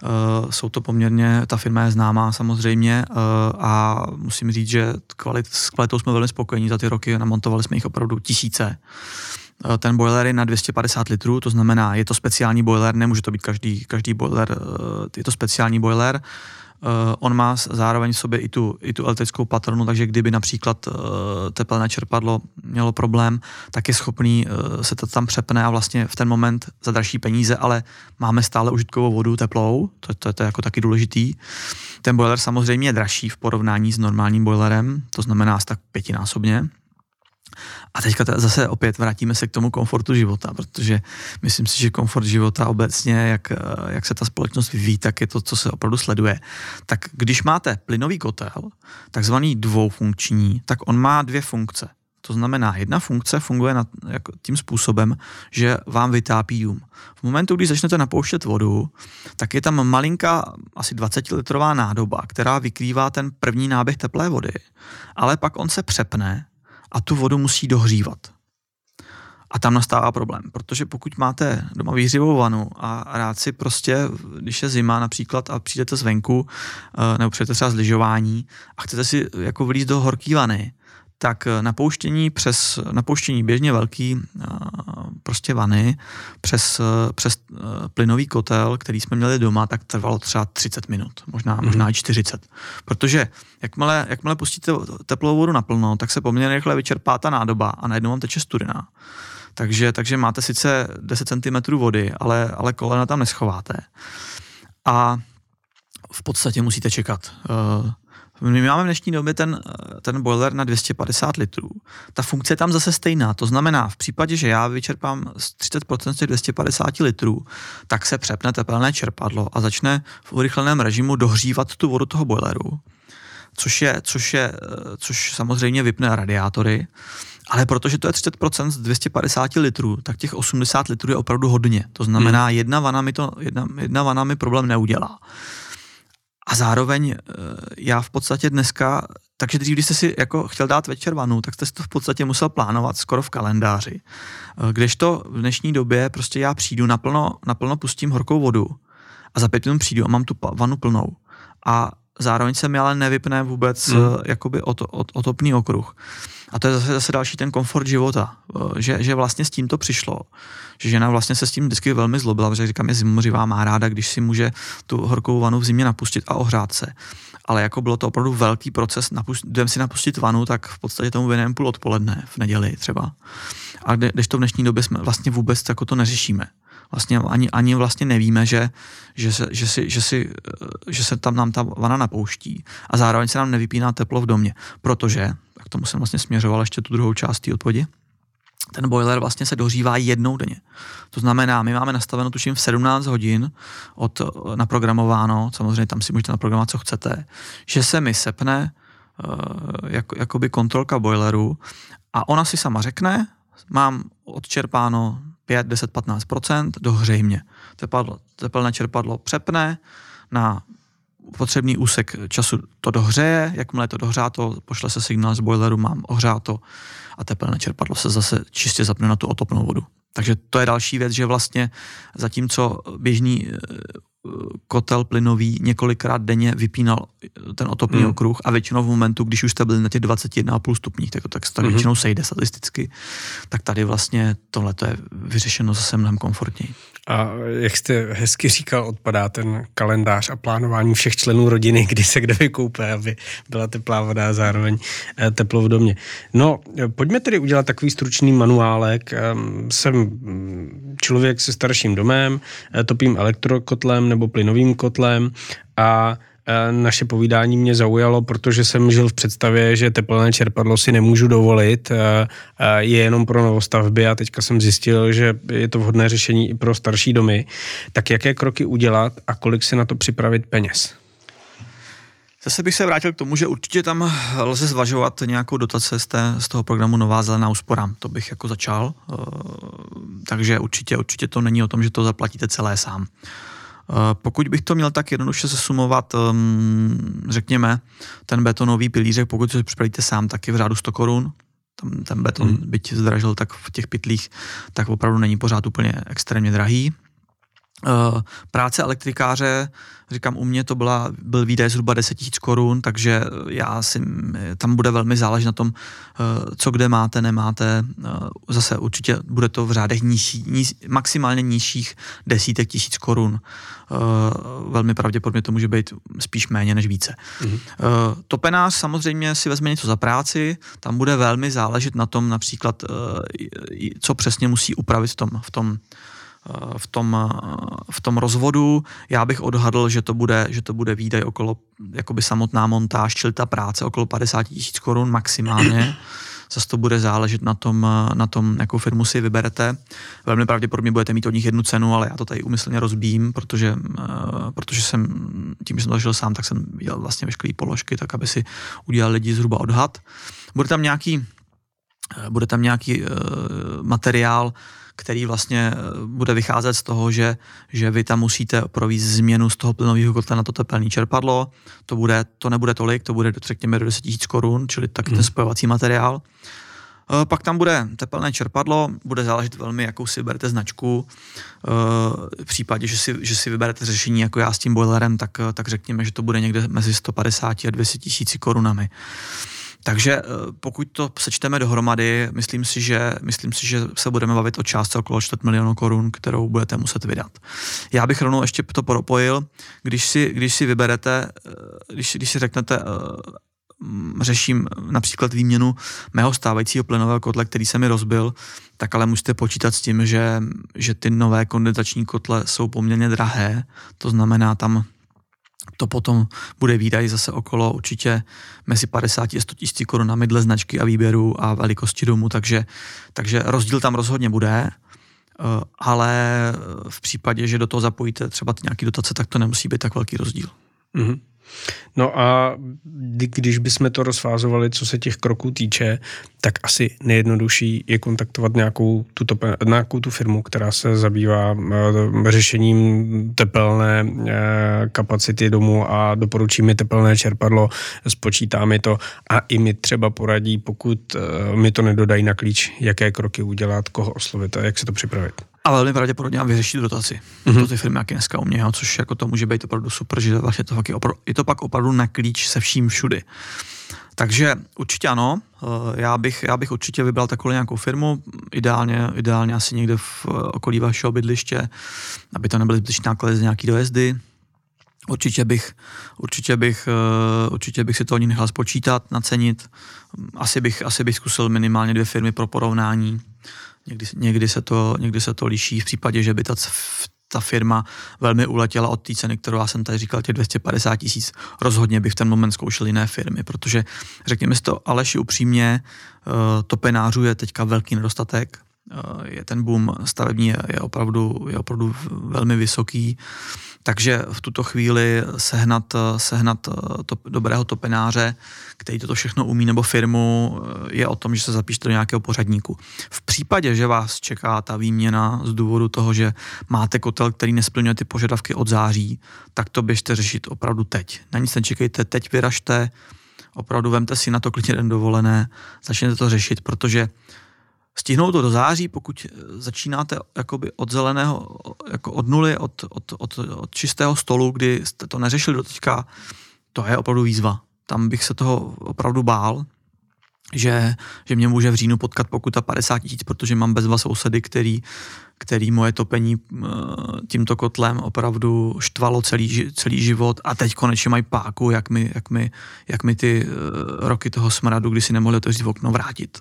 Uh, jsou to poměrně, ta firma je známá samozřejmě uh, a musím říct, že kvalit, s kvalitou jsme velmi spokojení za ty roky, namontovali jsme jich opravdu tisíce. Ten boiler je na 250 litrů, to znamená, je to speciální boiler, nemůže to být každý, každý boiler, je to speciální boiler. Uh, on má zároveň v sobě i tu, i tu elektrickou patronu, takže kdyby například uh, tepelné čerpadlo mělo problém, tak je schopný uh, se to tam přepne a vlastně v ten moment za další peníze, ale máme stále užitkovou vodu teplou, to, to, to je jako taky důležitý. Ten boiler samozřejmě je dražší v porovnání s normálním boilerem, to znamená asi tak pětinásobně, a teďka zase opět vrátíme se k tomu komfortu života, protože myslím si, že komfort života obecně, jak, jak se ta společnost vyvíjí, tak je to, co se opravdu sleduje. Tak když máte plynový kotel, takzvaný dvoufunkční, tak on má dvě funkce. To znamená, jedna funkce funguje nad, jako tím způsobem, že vám vytápí dům. V momentu, kdy začnete napouštět vodu, tak je tam malinká, asi 20-litrová nádoba, která vykrývá ten první náběh teplé vody, ale pak on se přepne a tu vodu musí dohřívat. A tam nastává problém, protože pokud máte doma výhřivou vanu a rád si prostě, když je zima například a přijdete zvenku, eh, nebo přijdete třeba z lyžování a chcete si jako vylízt do horký vany, tak napouštění přes napouštění běžně velký eh, prostě vany přes, eh, přes eh, plynový kotel, který jsme měli doma, tak trvalo třeba 30 minut, možná, mm. možná i 40. Protože jakmile, jakmile pustíte teplou vodu naplno, tak se poměrně rychle vyčerpá ta nádoba a najednou vám teče studená. Takže, takže máte sice 10 cm vody, ale, ale kolena tam neschováte. A v podstatě musíte čekat. My máme v dnešní době ten, ten boiler na 250 litrů. Ta funkce je tam zase stejná. To znamená, v případě, že já vyčerpám z 30% z 250 litrů, tak se přepne tepelné čerpadlo a začne v urychleném režimu dohřívat tu vodu toho boileru. Což, je, což, je, což samozřejmě vypne radiátory, ale protože to je 30% z 250 litrů, tak těch 80 litrů je opravdu hodně. To znamená, hmm. jedna vana mi, to, jedna, jedna vana mi problém neudělá. A zároveň eh, já v podstatě dneska, takže dřív, když jste si jako chtěl dát večer vanu, tak jste si to v podstatě musel plánovat skoro v kalendáři. Eh, kdežto v dnešní době prostě já přijdu, naplno, naplno pustím horkou vodu a za pět minut přijdu a mám tu vanu plnou. A zároveň se mi ale nevypne vůbec mm. jakoby ot, ot, otopný okruh. A to je zase, zase další ten komfort života, že, že vlastně s tím to přišlo. Že žena vlastně se s tím vždycky velmi zlobila, protože říkám, je zimořivá, má ráda, když si může tu horkou vanu v zimě napustit a ohřát se. Ale jako bylo to opravdu velký proces, napust, jdem si napustit vanu, tak v podstatě tomu věnujeme půl odpoledne v neděli třeba. A když to v dnešní době jsme vlastně vůbec jako to neřešíme vlastně ani, ani vlastně nevíme, že, že, se, že, si, že, si, že se tam nám ta vana napouští a zároveň se nám nevypíná teplo v domě, protože, tak tomu jsem vlastně směřoval ještě tu druhou část té odpovědi, ten boiler vlastně se dohřívá jednou denně. To znamená, my máme nastaveno tuším v 17 hodin od naprogramováno, samozřejmě tam si můžete naprogramovat, co chcete, že se mi sepne uh, jako, jakoby kontrolka boileru a ona si sama řekne, mám odčerpáno 5, 10, 15% dohřej mě. Tepadlo, tepelné čerpadlo přepne na potřebný úsek času to dohřeje, jakmile to dohřáto, pošle se signál z boileru, mám ohřáto a tepelné čerpadlo se zase čistě zapne na tu otopnou vodu. Takže to je další věc, že vlastně zatímco běžný kotel plynový několikrát denně vypínal ten otopný mm. okruh a většinou v momentu, když už jste byli na těch 21,5 stupních, tak, tak se to mm. většinou sejde statisticky, tak tady vlastně tohle je vyřešeno zase mnohem komfortněji. A jak jste hezky říkal, odpadá ten kalendář a plánování všech členů rodiny, kdy se kde vykoupe, aby byla teplá voda a zároveň eh, teplo v domě. No, pojďme tedy udělat takový stručný manuálek. Jsem mm, člověk se starším domem, eh, topím elektrokotlem nebo plynovým kotlem a e, naše povídání mě zaujalo, protože jsem žil v představě, že teplné čerpadlo si nemůžu dovolit, e, e, je jenom pro novostavby a teďka jsem zjistil, že je to vhodné řešení i pro starší domy. Tak jaké kroky udělat a kolik si na to připravit peněz? Zase bych se vrátil k tomu, že určitě tam lze zvažovat nějakou dotace z, té, z toho programu Nová zelená úspora. To bych jako začal. Takže určitě, určitě to není o tom, že to zaplatíte celé sám. Eh, pokud bych to měl tak jednoduše sesumovat, ehm, řekněme, ten betonový pilířek, pokud si připravíte sám, tak je v řádu 100 korun. Tam ten beton, hmm. byť zdražil, tak v těch pytlích, tak opravdu není pořád úplně extrémně drahý. Uh, práce elektrikáře, říkám, u mě to byla, byl výdaj zhruba 10 000 korun, takže já si, tam bude velmi záležet na tom, co kde máte, nemáte. Zase určitě bude to v řádech nižší, níž, maximálně nižších desítek tisíc korun. Velmi pravděpodobně to může být spíš méně než více. Mm-hmm. Topenář samozřejmě si vezme něco za práci, tam bude velmi záležet na tom například, co přesně musí upravit v tom, v tom Eh, v tom, eh, v tom rozvodu. Já bych odhadl, že to bude, že to bude výdaj okolo, jakoby samotná montáž, čili ta práce okolo 50 tisíc korun maximálně. Zase to bude záležet na tom, eh, na tom, jakou firmu si vyberete. Velmi pravděpodobně budete mít od nich jednu cenu, ale já to tady umyslně rozbím, protože, protože jsem, tím, že jsem to žil sám, tak jsem viděl vlastně veškeré položky, tak aby si udělal lidi zhruba odhad. Bude tam nějaký, bude tam nějaký materiál, který vlastně eh, bude vycházet z toho, že, že vy tam musíte provést změnu z toho plynového kotla na to tepelné čerpadlo. To, bude, to nebude tolik, to bude řekněme do 10 000 korun, čili taky hmm. ten spojovací materiál. Eh, pak tam bude tepelné čerpadlo, bude záležet velmi, jakou si vyberete značku. Eh, v případě, že si, že si vyberete řešení jako já s tím boilerem, tak, tak řekněme, že to bude někde mezi 150 a 200 tisíci korunami. Takže eh, pokud to sečteme dohromady, myslím si, že, myslím si, že se budeme bavit o částce okolo 4 milionů korun, kterou budete muset vydat. Já bych rovnou ještě to propojil, když si, když si vyberete, eh, když, když si řeknete, eh, řeším například výměnu mého stávajícího plynového kotle, který se mi rozbil, tak ale musíte počítat s tím, že, že ty nové kondenzační kotle jsou poměrně drahé, to znamená tam to potom bude výdaj zase okolo určitě mezi 50 a 100 tisíc korunami dle značky a výběru a velikosti domu, takže, takže rozdíl tam rozhodně bude, eh, ale v případě, že do toho zapojíte třeba nějaký dotace, tak to nemusí být tak velký rozdíl. Mm-hmm. No a když bychom to rozfázovali, co se těch kroků týče, tak asi nejjednodušší je kontaktovat nějakou tu, tope, nějakou tu firmu, která se zabývá uh, řešením tepelné uh, kapacity domu a doporučí mi tepelné čerpadlo, spočítá mi to a i mi třeba poradí, pokud uh, mi to nedodají na klíč, jaké kroky udělat, koho oslovit a jak se to připravit. A velmi pravděpodobně vám vyřešit dotaci. Mm-hmm. To ty firmy, jaké dneska umějí, což jako to může být opravdu super, že vlastně to fakt je, opravdu, je to pak opravdu na klíč se vším všudy. Takže určitě ano, eh, já bych, já bych určitě vybral takovou nějakou firmu, ideálně, ideálně asi někde v okolí vašeho bydliště, aby to nebyly zbytečné náklady z nějaký dojezdy. Určitě bych, určitě bych, eh, určitě bych si to ní nechal spočítat, nacenit. Asi bych, asi bych zkusil minimálně dvě firmy pro porovnání Někdy, někdy, se to, někdy se to liší v případě, že by ta, ta firma velmi uletěla od té ceny, kterou já jsem tady říkal, těch 250 tisíc. Rozhodně bych v ten moment zkoušel jiné firmy, protože řekněme si to Aleši upřímně, uh, topenářů je teďka velký nedostatek, je ten boom stavební je, opravdu, je opravdu velmi vysoký. Takže v tuto chvíli sehnat, sehnat to, dobrého topenáře, který toto všechno umí, nebo firmu, je o tom, že se zapíšte do nějakého pořadníku. V případě, že vás čeká ta výměna z důvodu toho, že máte kotel, který nesplňuje ty požadavky od září, tak to běžte řešit opravdu teď. Na nic nečekejte, teď vyražte, opravdu vemte si na to klidně den dovolené, začněte to řešit, protože stihnout to do září, pokud eh, začínáte jakoby od zeleného, jako od nuly, od, od, od, od čistého stolu, kdy jste to neřešili do teďka, to je opravdu výzva. Tam bych se toho opravdu bál, že, že mě může v říjnu potkat pokuta 50 tisíc, protože mám bezva sousedy, který, který moje topení eh, tímto kotlem opravdu štvalo celý, celý život a teď konečně mají páku, jak mi, jak mi, jak mi ty eh, roky toho smradu, kdy si nemohli otevřít okno, vrátit.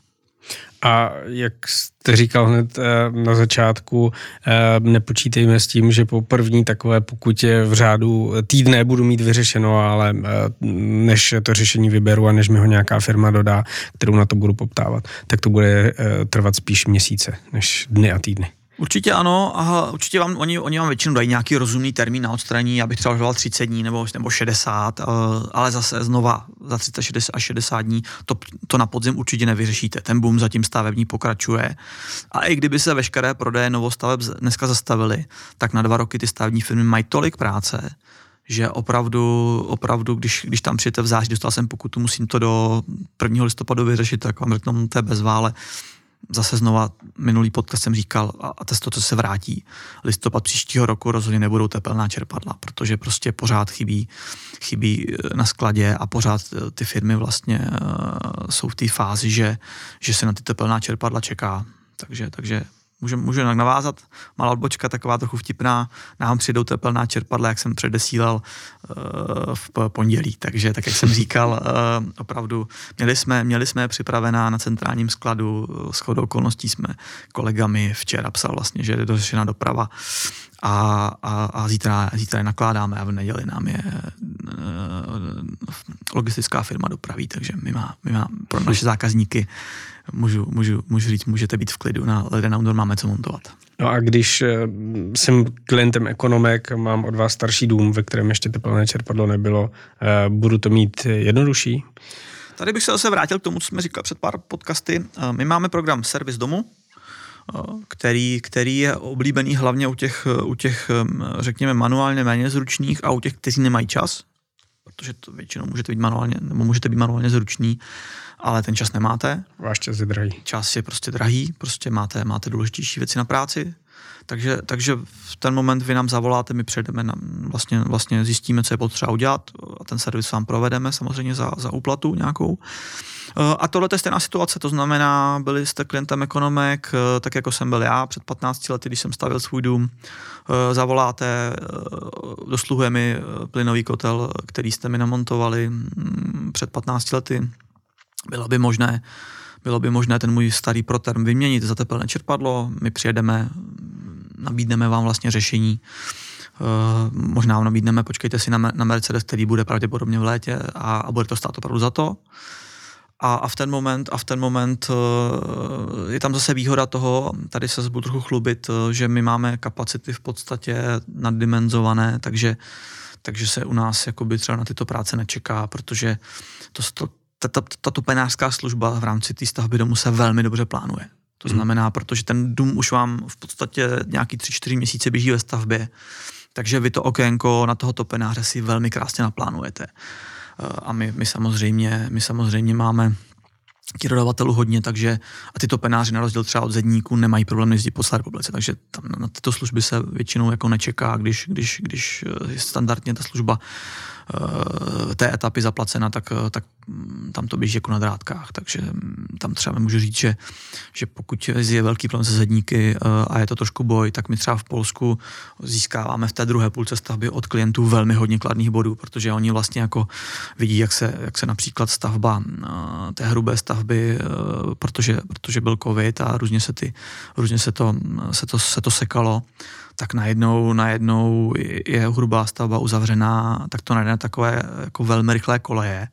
A jak jste říkal hned eh, na začátku, eh, nepočítejme s tím, že po první takové pokutě v řádu týdne budu mít vyřešeno, ale eh, než to řešení vyberu a než mi ho nějaká firma dodá, kterou na to budu poptávat, tak to bude trvat spíš měsíce než dny a týdny. Určitě ano, a určitě vám, oni, oni vám většinou dají nějaký rozumný termín na odstranění, abych třeba žoval 30 dní nebo, nebo 60, eh, ale zase znova za 30 60, až 60 dní to, to na podzim určitě nevyřešíte. Ten boom zatím stavební pokračuje. A i kdyby se veškeré prodeje novostaveb dneska zastavily, tak na dva roky ty stavební firmy mají tolik práce, že opravdu, opravdu když, když tam přijete v září, dostal jsem pokutu, musím to do 1. listopadu vyřešit, tak vám řeknu, to je bezvále zase znova minulý podcast jsem říkal, a, a to, co se vrátí, listopad příštího roku rozhodně nebudou tepelná čerpadla, protože prostě pořád chybí, chybí eh, na skladě a pořád eh, ty firmy vlastně uh, jsou v té fázi, že, že se na ty tepelná čerpadla čeká. Takže, takže můžu, můžu navázat. Malá odbočka, taková trochu vtipná. Nám přijdou tepelná čerpadla, jak jsem předesílal uh, v pondělí. Takže, tak jak jsem říkal, uh, opravdu měli jsme, měli jsme připravená na centrálním skladu. S chodou okolností jsme kolegami včera psal vlastně, že je dořešena doprava a, a, a zítra, zítra je nakládáme a v neděli nám je uh, logistická firma dopraví, takže my má, my má pro naše zákazníky můžu, můžu, můžu říct, můžete být v klidu, na Leden Outdoor máme co montovat. No a když eh, jsem klientem ekonomek, mám od vás starší dům, ve kterém ještě teplné čerpadlo nebylo, eh, budu to mít jednodušší? Tady bych se zase vrátil k tomu, co jsme říkali před pár podcasty. Eh, my máme program Servis domu, který, který je oblíbený hlavně u těch, u těch, řekněme, manuálně méně zručných a u těch, kteří nemají čas, protože to většinou můžete být manuálně, nebo můžete být manuálně zruční ale ten čas nemáte. Váš čas je drahý. Čas je prostě drahý, prostě máte, máte důležitější věci na práci, takže, takže v ten moment vy nám zavoláte, my přejdeme, na, vlastně, vlastně zjistíme, co je potřeba udělat a ten servis vám provedeme samozřejmě za, za úplatu nějakou. Eh, a tohle je stejná situace, to znamená, byli jste klientem ekonomek, eh, tak jako jsem byl já před 15 lety, když jsem stavil svůj dům, eh, zavoláte, dosluhuje mi plynový kotel, který jste mi namontovali mm, před 15 lety, bylo by možné, bylo by možné ten můj starý proterm vyměnit za tepelné čerpadlo, my přijedeme, nabídneme vám vlastně řešení, Uh, možná vám nabídneme, počkejte si na, na Mercedes, který bude pravděpodobně v létě a, a bude to stát opravdu za to. A, a v ten moment, a v ten moment uh, je tam zase výhoda toho, tady se budu trochu chlubit, uh, že my máme kapacity v podstatě naddimenzované, takže, takže se u nás jakoby třeba na tyto práce nečeká, protože to, to, tato penářská služba v rámci té stavby domu se velmi dobře plánuje. To znamená, protože ten dům už vám v podstatě nějaký 3-4 měsíce běží ve stavbě, takže vy to okénko na toho topenáře si velmi krásně naplánujete. Eh, a my, my, samozřejmě, my samozřejmě máme těch dodavatelů hodně, takže a tyto penáři na rozdíl třeba od zedníků nemají problém jezdit po celé republice, takže tam na tyto služby se většinou jako nečeká, když, když, když je standardně ta služba Eh, té etapy zaplacena, tak, eh, tak mm, tam to běží jako na drátkách. Takže mm, tam třeba můžu říct, že, že pokud je velký problém se zedníky eh, a je to trošku boj, tak my třeba v Polsku získáváme v té druhé půlce stavby od klientů velmi hodně kladných bodů, protože oni vlastně jako vidí, jak se, jak se například stavba té hrubé stavby, protože, protože byl covid a různě se, ty, různě se, to, se, to, se to sekalo, tak najednou, najednou je hrubá stavba uzavřená, tak to najde na takové jako velmi rychlé koleje.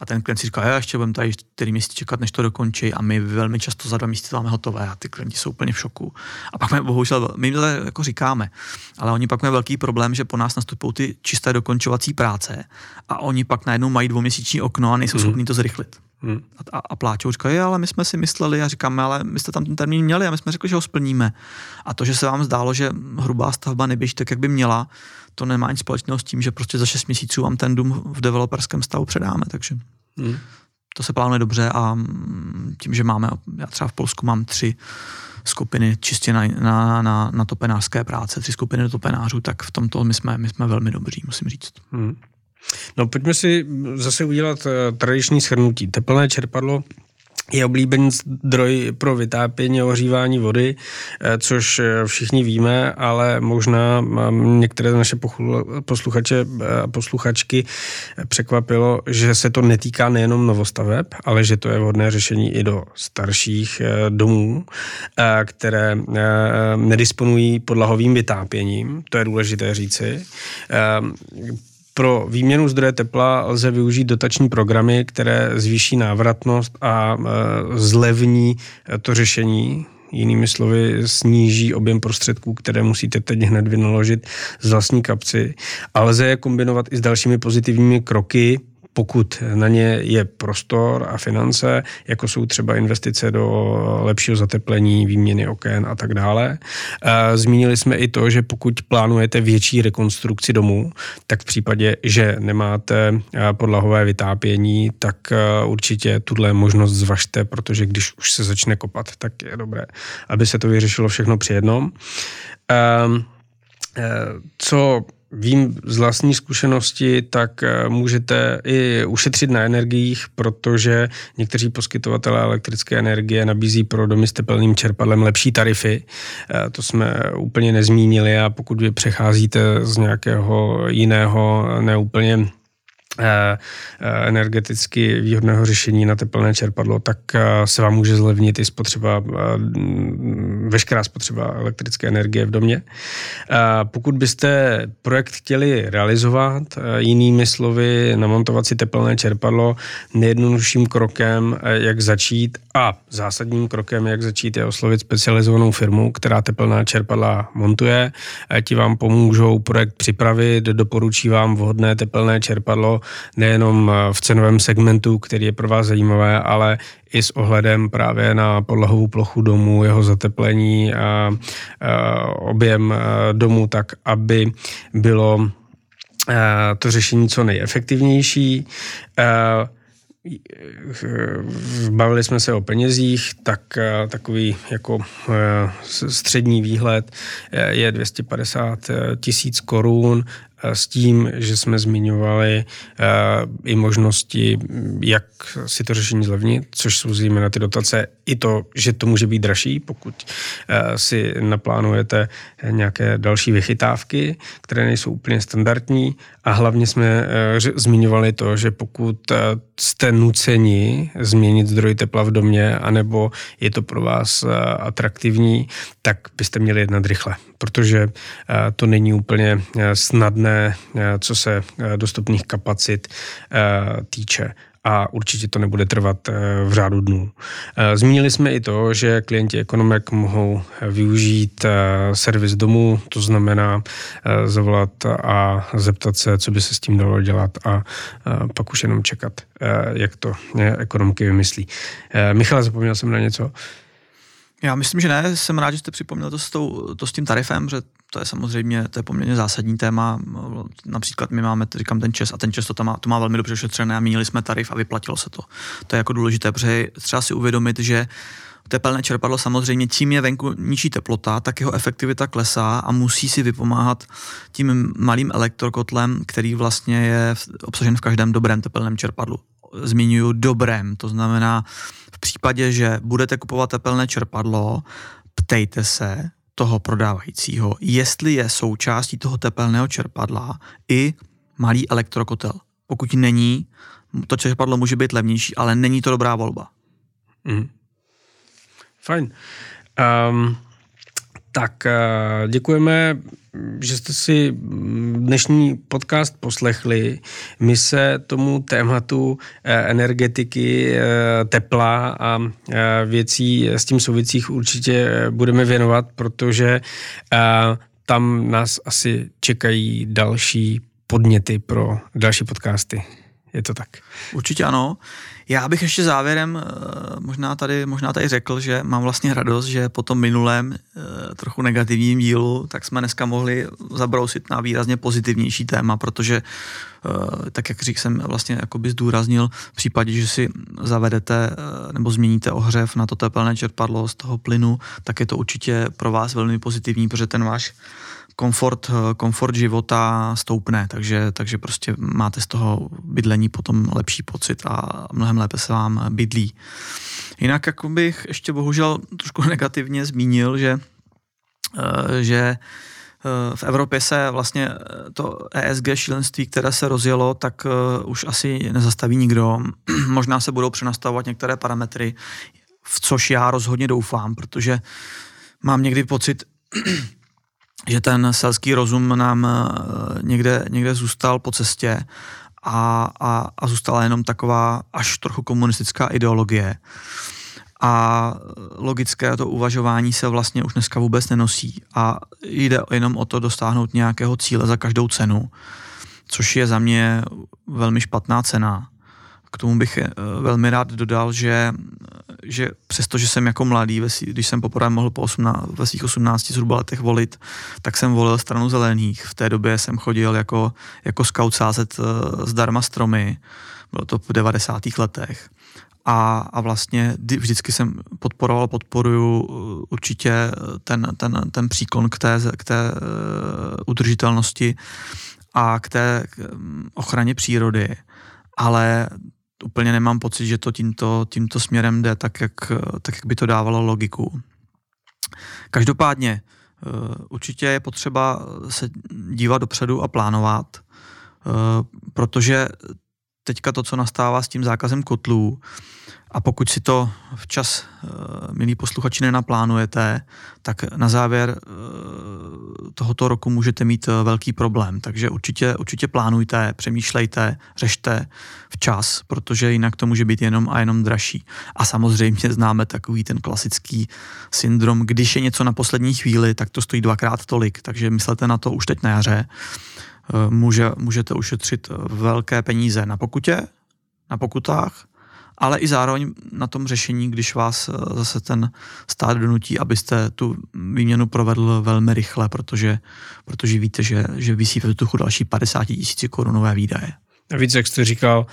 A ten klient si říká, já ještě budeme tady čtyři měsíce čekat, než to dokončí a my velmi často za dva měsíce máme hotové a ty klienti jsou úplně v šoku. A pak my bohužel, my to jako říkáme, ale oni pak mají velký problém, že po nás nastupují ty čisté dokončovací práce a oni pak najednou mají dvouměsíční okno a nejsou mm. schopni to zrychlit. Hmm. A, a pláčou, říkají, ale my jsme si mysleli a říkáme, ale my jste tam ten termín měli a my jsme řekli, že ho splníme. A to, že se vám zdálo, že hrubá stavba neběží tak, jak by měla, to nemá nic společného s tím, že prostě za 6 měsíců vám ten dům v developerském stavu předáme. Takže hmm. to se plánuje dobře a tím, že máme, já třeba v Polsku mám tři skupiny čistě na, na, na, na topenářské práce, tři skupiny topenářů, tak v tomto my jsme, my jsme velmi dobří, musím říct. Hmm. No pojďme si zase udělat eh, tradiční shrnutí. Teplné čerpadlo je oblíbený zdroj pro vytápění a ohřívání vody, eh, což eh, všichni víme, ale možná některé naše posluchače a posluchačky překvapilo, že se to netýká nejenom novostaveb, ale že to je vhodné řešení i do starších domů, které nedisponují podlahovým vytápěním. To je důležité říci pro výměnu zdroje tepla lze využít dotační programy, které zvýší návratnost a e, zlevní e, to řešení. Jinými slovy, sníží objem prostředků, které musíte teď hned vynaložit z vlastní kapci. A lze je kombinovat i s dalšími pozitivními kroky, pokud na ně je prostor a finance, jako jsou třeba investice do lepšího zateplení, výměny oken a tak dále. Zmínili jsme i to, že pokud plánujete větší rekonstrukci domu, tak v případě, že nemáte podlahové vytápění, tak určitě tuhle možnost zvažte, protože když už se začne kopat, tak je dobré, aby se to vyřešilo všechno při jednom. Co vím z vlastní zkušenosti, tak eh, můžete i ušetřit na energiích, protože někteří poskytovatelé elektrické energie nabízí pro domy s tepelným čerpadlem lepší tarify. Eh, to jsme úplně nezmínili a pokud vy přecházíte z nějakého jiného neúplně energeticky výhodného řešení na teplné čerpadlo, tak eh, se vám může zlevnit i spotřeba, veškerá spotřeba elektrické energie v domě. Pokud byste projekt chtěli realizovat, jinými slovy, namontovat si teplné čerpadlo, nejjednodušším krokem, jak začít a zásadním krokem, jak začít, je oslovit specializovanou firmu, která teplná čerpadla montuje. Ti vám pomůžou projekt připravit, doporučí vám vhodné teplné čerpadlo, nejenom eh, v cenovém segmentu, který je pro vás zajímavé, ale i s ohledem právě na podlahovou plochu domu, jeho zateplení a, objem eh, domu, tak aby bylo eh, to řešení co nejefektivnější. Bavili jsme se o penězích, tak takový jako střední výhled je 250 tisíc korun s tím, že jsme zmiňovali uh, i možnosti, jak si to řešení zlevnit, což jsou zejména ty dotace, i to, že to může být dražší, pokud uh, si naplánujete nějaké další vychytávky, které nejsou úplně standardní. A hlavně jsme zmiňovali to, že pokud jste nuceni změnit zdroj tepla v domě, anebo je to pro vás atraktivní, tak byste měli jednat rychle, protože uh, to není úplně uh, snadné Eh, co se eh, dostupných kapacit eh, týče a určitě to nebude trvat v řádu dnů. Zmínili jsme i to, že klienti ekonomek mohou využít servis domů, to znamená zavolat a zeptat se, co by se s tím dalo dělat a pak už jenom čekat, jak to ekonomky vymyslí. Michal, zapomněl jsem na něco? Já myslím, že ne. Jsem rád, že jste připomněl to s, tou, to s tím tarifem, že to je samozřejmě to je poměrně zásadní téma. Například my máme, říkám, ten čes a ten čes to, tam má, to má velmi dobře ošetřené a měnili jsme tarif a vyplatilo se to. To je jako důležité, protože třeba si uvědomit, že tepelné čerpadlo samozřejmě, tím je venku nižší teplota, tak jeho efektivita klesá a musí si vypomáhat tím malým elektrokotlem, který vlastně je obsažen v každém dobrém tepelném čerpadlu. Zmiňuji dobrém, to znamená v případě, že budete kupovat tepelné čerpadlo, ptejte se, toho prodávajícího, jestli je součástí toho tepelného čerpadla i malý elektrokotel. Pokud není, to čerpadlo může být levnější, ale není to dobrá volba. Mm. Fajn. Um, tak uh, děkujeme že jste si dnešní podcast poslechli. My se tomu tématu eh, energetiky, eh, tepla a eh, věcí s tím souvisích určitě budeme věnovat, protože tam nás asi čekají další podněty pro další podcasty. Je to tak? Určitě ano. Já bych ještě závěrem eh, možná tady, možná tady řekl, že mám vlastně radost, že po tom minulém eh, trochu negativním dílu, tak jsme dneska mohli zabrousit na výrazně pozitivnější téma, protože eh, tak jak řík jsem vlastně jakoby zdůraznil, v případě, že si zavedete nebo změníte ohřev na to tepelné čerpadlo z toho plynu, tak je to určitě pro vás velmi pozitivní, protože ten váš komfort, komfort života stoupne, takže, takže prostě máte z toho bydlení potom lepší pocit a mnohem lépe se vám bydlí. Jinak jako bych ještě bohužel trošku negativně zmínil, že, eh, že eh, v Evropě se vlastně eh, to ESG šílenství, které se rozjelo, tak už asi nezastaví nikdo. Možná se budou přenastavovat některé parametry, v což já rozhodně doufám, protože mám někdy pocit, že ten selský rozum nám eh, někde, někde zůstal po cestě a, a, a zůstala jenom taková až trochu komunistická ideologie. A logické to uvažování se vlastně už dneska vůbec nenosí a jde jenom o to dostáhnout nějakého cíle za každou cenu což je za mě velmi špatná cena. K tomu bych eh, velmi rád dodal, že, že přesto, že jsem jako mladý, když jsem poprvé mohl po 18, ve svých 18 zhruba letech volit, tak jsem volil stranu zelených. V té době jsem chodil jako, jako scout sázet eh, zdarma stromy, bylo to v 90. letech. A, a vlastně vždycky jsem podporoval, podporuju eh, určitě ten, ten, ten příklon k té, k té udržitelnosti a k té ochraně přírody. Ale úplně nemám pocit, že to tímto, tímto směrem jde tak jak, tak, jak by to dávalo logiku. Každopádně eh, určitě je potřeba se dívat dopředu a plánovat, eh, protože teďka to, co nastává s tím zákazem kotlů, a pokud si to včas, eh, milí posluchači, nenaplánujete, tak na závěr tohoto roku můžete mít eh, velký problém. Takže určitě, určitě plánujte, přemýšlejte, řešte včas, protože jinak to může být jenom a jenom dražší. A samozřejmě známe takový ten klasický syndrom, když je něco na poslední chvíli, tak to stojí dvakrát tolik, takže myslete na to už teď na jaře. Může, můžete ušetřit velké peníze na pokutě, na pokutách, ale i zároveň na tom řešení, když vás eh, zase ten stát donutí, abyste tu výměnu provedl velmi rychle, protože, protože víte, že, že vysí ve vzduchu další 50 tisíci korunové výdaje. Navíc, jak jste říkal,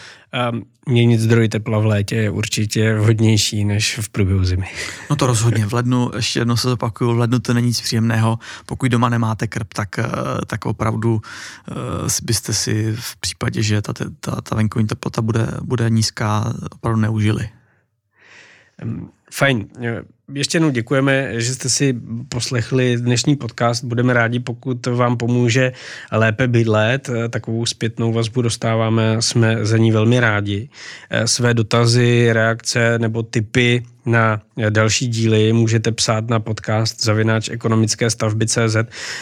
um, měnit zdroj tepla v létě je určitě vhodnější než v průběhu zimy. No to rozhodně. V lednu, ještě jednou se zopakuju, v lednu to není nic příjemného. Pokud doma nemáte krb, tak, eh, tak opravdu uh, byste si v případě, že ta, ta, ta venkovní teplota bude, bude nízká, opravdu neužili. Fajn. Ještě jednou děkujeme, že jste si poslechli dnešní podcast. Budeme rádi, pokud vám pomůže lépe bydlet. Takovou zpětnou vazbu dostáváme, jsme za ní velmi rádi. Své dotazy, reakce nebo typy na další díly můžete psát na podcast zavináč ekonomické stavby CZ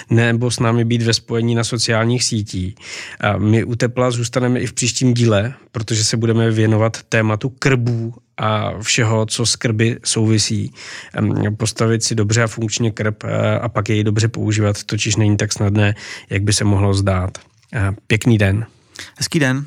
nebo s námi být ve spojení na sociálních sítích. A my u Tepla zůstaneme i v příštím díle, protože se budeme věnovat tématu krbů a všeho, co s krby souvisí. Postavit si dobře a funkčně krb eh, a pak jej dobře používat, totiž není tak snadné, jak by se mohlo zdát. Eh, pěkný den. Hezký den.